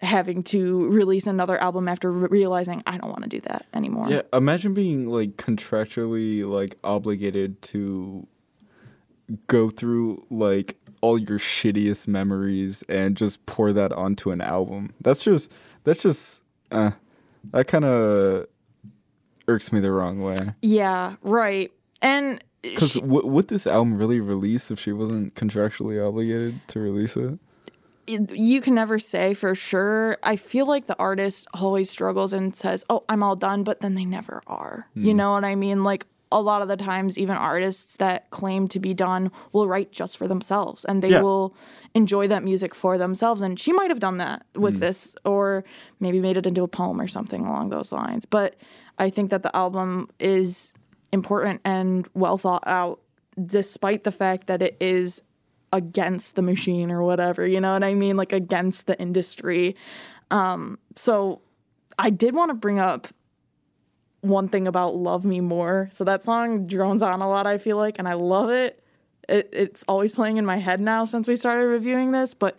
having to release another album after re- realizing I don't want to do that anymore. Yeah, imagine being like contractually like obligated to go through like all your shittiest memories and just pour that onto an album. That's just that's just uh that kind of irks me the wrong way. Yeah, right. And Because w- would this album really release if she wasn't contractually obligated to release it? You can never say for sure. I feel like the artist always struggles and says, "Oh, I'm all done," but then they never are. You hmm. know what I mean? Like a lot of the times even artists that claim to be done will write just for themselves and they Yeah. will enjoy that music for themselves and she might have done that with hmm. this or maybe made it into a poem or something along those lines. But I think that the album is important and well thought out despite the fact that it is against the machine or whatever, you know what I mean? Like against the industry. Um, so I did want to bring up one thing about Love Me More. So that song drones on a lot, I feel like, and I love it. it it's always playing in my head now since we started reviewing this, but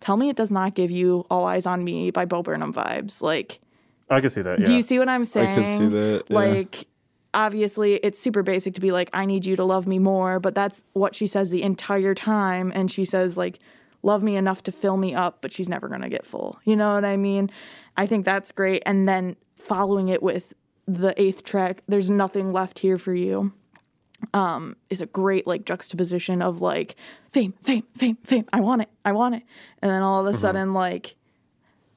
tell me it does not give you All Eyes on Me by Bo Burnham vibes. Like, I can see that. Yeah. do you see what I'm saying? I saying? could see that. yeah. Like, obviously, it's super basic to be like, I need you to love me more, but that's what she says the entire time. And she says, like, love me enough to fill me up, but she's never going to get full. You know what I mean? I think that's great. And then following it with the eighth track, There's Nothing Left Here for You. Um, is a great like juxtaposition of like fame, fame, fame, fame. I want it, I want it, and then all of a sudden like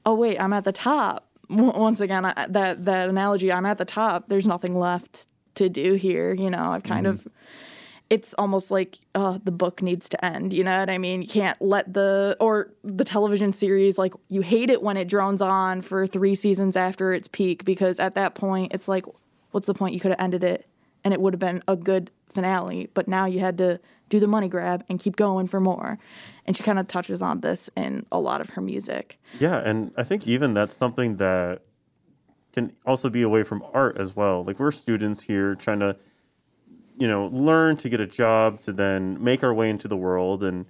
oh wait, I'm at the top. Once again, I, that that analogy, I'm at the top. There's nothing left to do here. You know, I've kind of. It's almost like uh, the book needs to end. You know what I mean? You can't let the or the television series like you hate it when it drones on for three seasons after its peak because at that point it's like, what's the point? You could have ended it and it would have been a good finale. But now you had to do the money grab and keep going for more. And she kind of touches on this in a lot of her music. Yeah, and I think even that's something that can also be away from art as well. Like we're students here trying to, you know, learn to get a job to then make our way into the world and,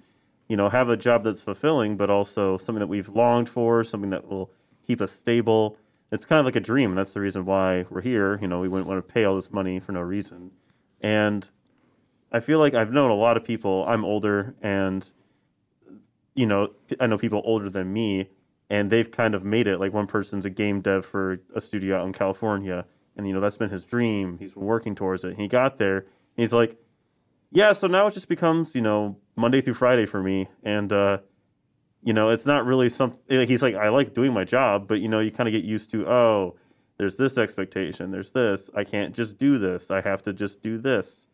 you know, have a job that's fulfilling, but also something that we've longed for, something that will keep us stable. It's kind of like a dream. That's the reason why we're here. You know, we wouldn't want to pay all this money for no reason. And I feel like I've known a lot of people. I'm older and you know, I know people older than me, and they've kind of made it. Like one person's a game dev for a studio out in California, and you know that's been his dream. He's been working towards it. He got there. He's like, yeah. So now it just becomes you know Monday through Friday for me, and uh, you know it's not really some. like, He's like, I like doing my job, but you know you kind of get used to oh, there's this expectation, there's this. I can't just do this. I have to just do this.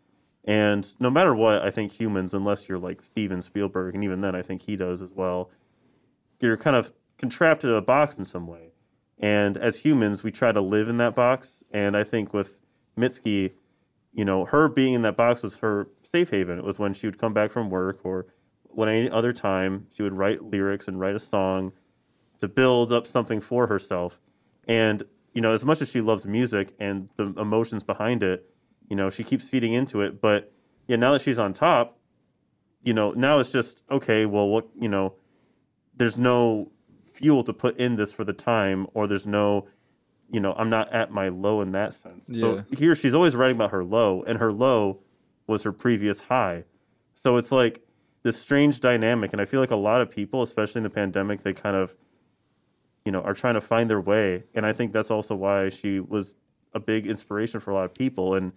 And no matter what, I think humans, unless you're like Steven Spielberg, and even then I think he does as well, you're kind of contrapted to a box in some way. And as humans, we try to live in that box. And I think with Mitski, you know, her being in that box was her safe haven. It was when she would come back from work or when any other time she would write lyrics and write a song to build up something for herself. And, you know, as much as she loves music and the emotions behind it, you know, she keeps feeding into it. But yeah, now that she's on top, you know, now it's just, okay, well, what, you know, there's no fuel to put in this for the time, or there's no, you know, I'm not at my low in that sense. So here she's always writing about her low, and her low was her previous high. So it's like this strange dynamic. And I feel like a lot of people, especially in the pandemic, they kind of, you know, are trying to find their way. And I think that's also why she was a big inspiration for a lot of people. And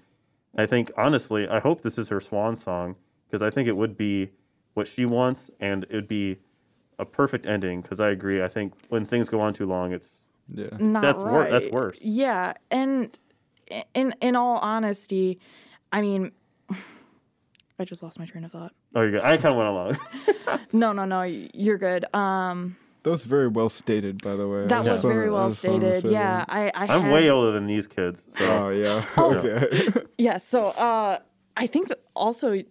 I think, honestly, I hope this is her swan song because I think it would be what she wants and it would be a perfect ending because I agree. I think when things go on too long, it's yeah. not That's wor- right. that's worse. Yeah, and in in all honesty, I mean, I just lost my train of thought. oh, you're good. I kind of went along. No, no, no, you're good. Um, That was very well stated, by the way. I that was just very well just stated. Yeah. I, I I'm had, way older than these kids. So Oh yeah. Oh. okay. Yeah, so uh, I think also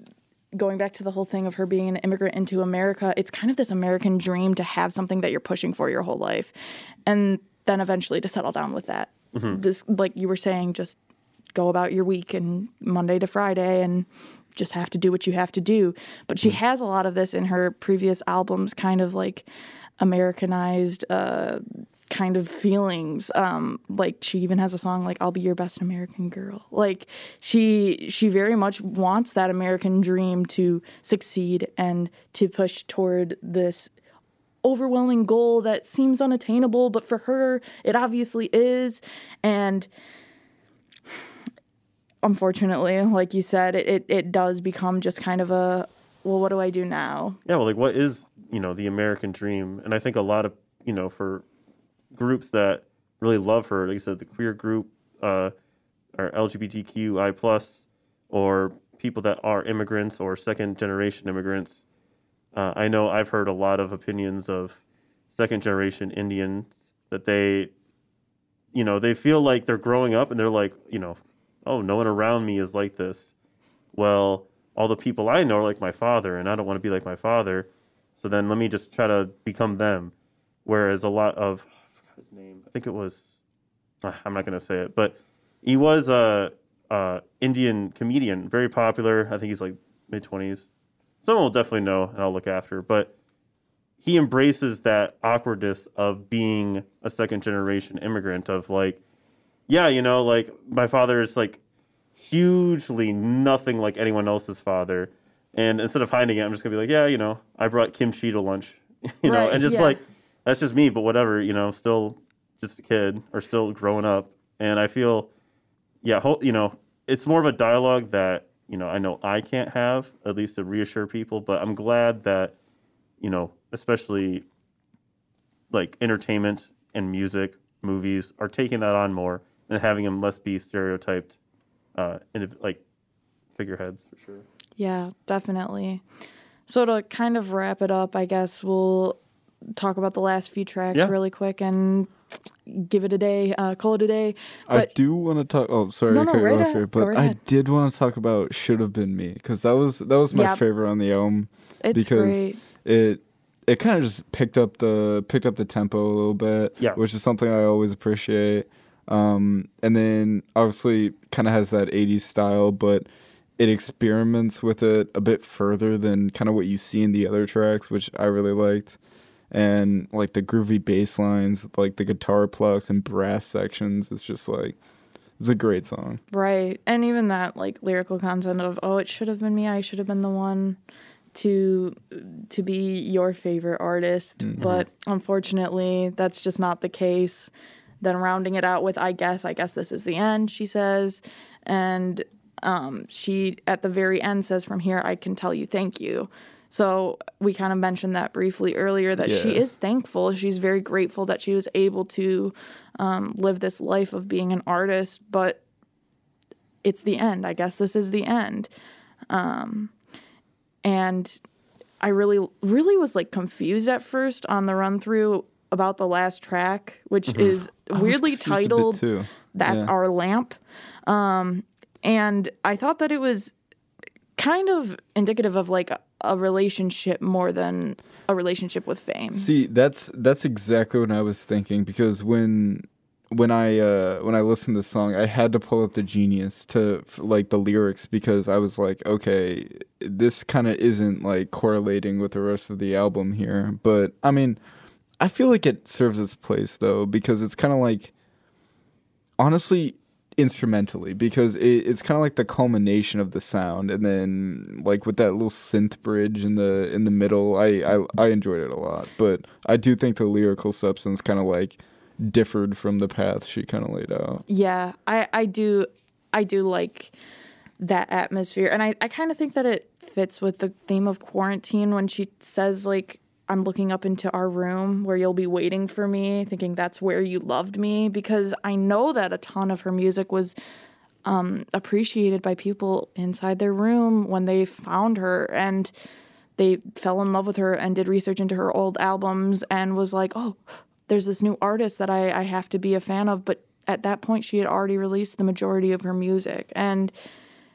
going back to the whole thing of her being an immigrant into America, it's kind of this American dream to have something that you're pushing for your whole life, and then eventually to settle down with that. This, like you were saying, just go about your week and Monday to Friday and just have to do what you have to do. But she has a lot of this in her previous albums, kind of like Americanized uh, kind of feelings. Um, like she even has a song like "I'll be your best American girl." Like she she very much wants that American dream to succeed and to push toward this overwhelming goal that seems unattainable, but for her it obviously is. And unfortunately, like you said, it, it, it does become just kind of a well, what do I do now? Yeah, well, like what is you know the American dream? And I think a lot of you know for groups that really love her, like you said, the queer group, uh, or LGBTQI plus, or people that are immigrants or second generation immigrants. Uh, I know I've heard a lot of opinions of second generation Indians that they, you know, they feel like they're growing up and they're like, you know, oh, no one around me is like this. Well, all the people I know are like my father, and I don't want to be like my father. So then let me just try to become them. Whereas a lot of, forgot his name, I think it was, ah, I'm not going to say it, but he was a, a Indian comedian, very popular. I think he's like mid 20s. Someone will definitely know, and I'll look after. But he embraces that awkwardness of being a second generation immigrant, of like, yeah, you know, like my father is like hugely nothing like anyone else's father. And instead of hiding it, I'm just gonna be like, yeah, you know, I brought kimchi to lunch, you know, Right, and just yeah. like that's just me, but whatever, you know, still just a kid or still growing up. And I feel, yeah, ho- you know, it's more of a dialogue that you know I know I can't have at least to reassure people, but I'm glad that you know, especially like entertainment and music, movies are taking that on more and having them less be stereotyped, uh, indiv- like figureheads for sure. Yeah, definitely. So to kind of wrap it up, I guess we'll talk about the last few tracks Yeah. really quick and give it a day, uh, call it a day. I do want to talk. Oh, sorry No, to no, cut you right off ahead. here, but right I did want to talk about "Should Have Been Me" because that was that was my Yep. favorite on the album. it's because great. it it kind of just picked up the picked up the tempo a little bit, Yeah. which is something I always appreciate. Um, and then obviously kind of has that '80s style, but it experiments with it a bit further than kind of what you see in the other tracks, which I really liked. And like the groovy bass lines, like the guitar plucks and brass sections, it's just like it's a great song. Right. And even that like lyrical content of oh it should have been me, I should have been the one to to be your favorite artist. Mm-hmm. But unfortunately, that's just not the case. Then rounding it out with I guess, I guess this is the end, she says. And um she at the very end says from here I can tell you thank you. So we kind of mentioned that briefly earlier that she is thankful. She's very grateful that she was able to um, live this life of being an artist, but it's the end. I guess this is the end. Um, and I really, really was like confused at first on the run through about the last track, which is I was weirdly confused a bit titled. That's Yeah. Our Lamp. Um, and I thought that it was kind of indicative of like a, relationship more than a relationship with fame. See, that's that's exactly what I was thinking because when when I uh when I listened to the song, I had to pull up the Genius to like the lyrics because I was like, okay, this kind of isn't like correlating with the rest of the album here. But I mean, I feel like it serves its place though because it's kind of like honestly instrumentally because it, it's kind of like the culmination of the sound and then like with that little synth bridge in the in the middle I, I i enjoyed it a lot but i do think the lyrical substance kind of like differed from the path she kind of laid out Yeah, I, I do I do like that atmosphere. And I, I kind of think that it fits with the theme of quarantine when she says like I'm looking up into our room where you'll be waiting for me, thinking that's where you loved me because I know that a ton of her music was um, appreciated by people inside their room when they found her and they fell in love with her and did research into her old albums and was like, oh, there's this new artist that I, I have to be a fan of. But at that point, she had already released the majority of her music. And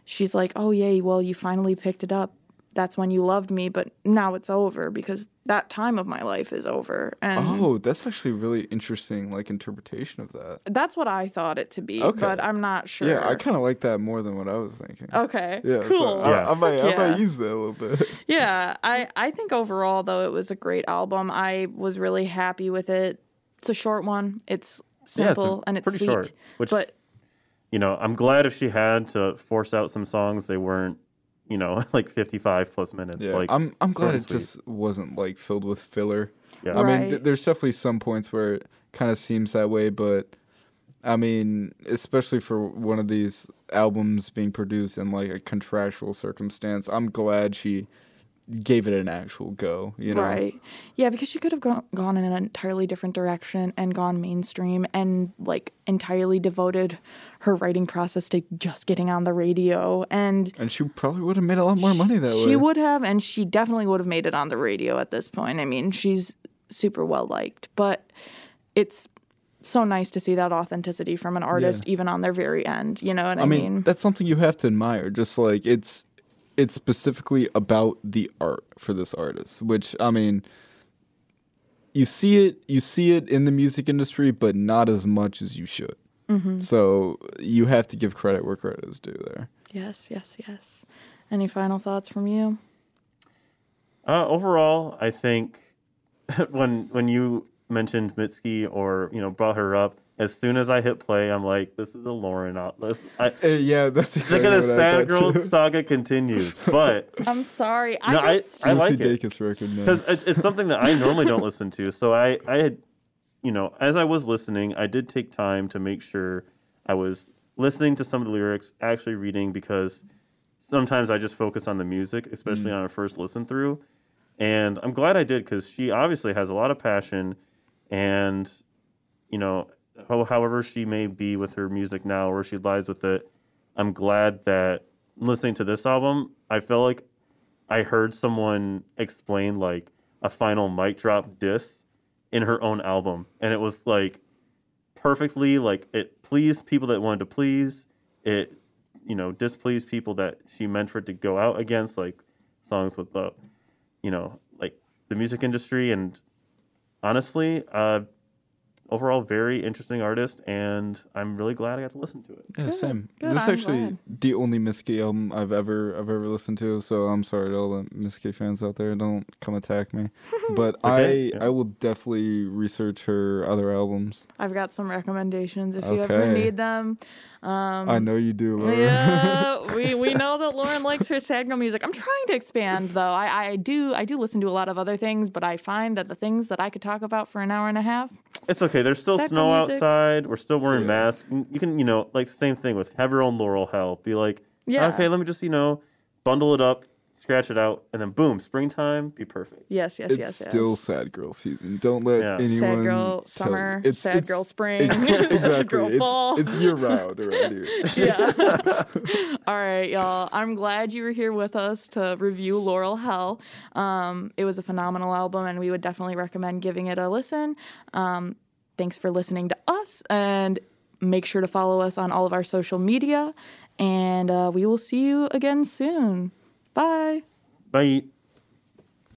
she's like, oh, yay, well, you finally picked it up. That's when you loved me, but now it's over because that time of my life is over. And Oh, that's actually really interesting, like interpretation of that. that's what I thought it to be, Okay. but I'm not sure. Yeah, I kind of like that more than what I was thinking. Okay. Yeah, cool. so I, Yeah. I might, I might use that a little bit. Yeah, I I think overall though it was a great album. I was really happy with it. It's a short one. It's simple Yeah, it's simple and it's pretty sweet. short, which- but You know, I'm glad if she had to force out some songs, they weren't, you know, like 55 plus minutes. Yeah, like I'm, I'm glad it sweet. just wasn't like filled with filler. Yeah. I mean, th- there's definitely some points where it kind of seems that way, but I mean, especially for one of these albums being produced in like a contractual circumstance, I'm glad she gave it an actual go. You know, right. Yeah, because she could have gone, gone in an entirely different direction and gone mainstream and like entirely devoted her writing process to just getting on the radio and and she probably would have made a lot more money that way. She would have, and she definitely would have made it on the radio at this point. I mean, she's super well liked, but it's so nice to see that authenticity from an artist, even on their very end. You know what I, I mean, that's something you have to admire. Just like it's it's specifically about the art for this artist, which I mean you see it you see it in the music industry, but not as much as you should. Mm-hmm. So you have to give credit where credit is due there. yes, yes, yes. Any final thoughts from you? Uh, overall, I think when when you mentioned Mitski or you know brought her up, as soon as I hit play, I'm like, this is a Lauren. Atlas. I, Uh, yeah, that's it's exactly like what the sad girl saga continues, but I'm sorry. I No, just I like Lucy it. Record, because it's, it's something that I normally don't listen to. So I I had, you know, as I was listening, I did take time to make sure I was listening to some of the lyrics, actually reading because sometimes I just focus on the music, especially on a first listen through. And I'm glad I did because she obviously has a lot of passion, and you know, ho- however she may be with her music now, where she lies with it, I'm glad that listening to this album, I felt like I heard someone explain like a final mic drop diss in her own album, and it was like perfectly like it pleased people that wanted to please. It you know displeased people that she meant for it to go out against, like songs with the you know like the music industry. And honestly, uh, overall, very interesting artist, and I'm really glad I got to listen to it. Yeah, Good, same. good, This is I'm actually glad. the only Mitski album I've ever I've ever listened to. So I'm sorry to all the Mitski fans out there. Don't come attack me. But okay, I yeah. I will definitely research her other albums. I've got some recommendations if you ever need them. Um, I know you do, Laura. Yeah, we, we know that Lauren likes her sad girl music. I'm trying to expand though. I, I do I do listen to a lot of other things, but I find that the things that I could talk about for an hour and a half, It's okay. There's still Sad snow music. outside. We're still wearing masks. You can, you know, like same thing with have your own Laurel Hell. Be like, Yeah. okay, let me just, you know, bundle it up, scratch it out, and then boom, springtime, be perfect. yes, yes, It's yes, yes. still sad girl season. Don't let Yeah. anyone. sad girl tell you- summer, It's- sad it's- girl spring, exactly. sad girl it's, fall. It's year round around here. yeah. All right, y'all. I'm glad you were here with us to review Laurel Hell. Um, it was a phenomenal album, and we would definitely recommend giving it a listen. Um, thanks for listening to us, and make sure to follow us on all of our social media. And uh, we will see you again soon. Bye. Bye.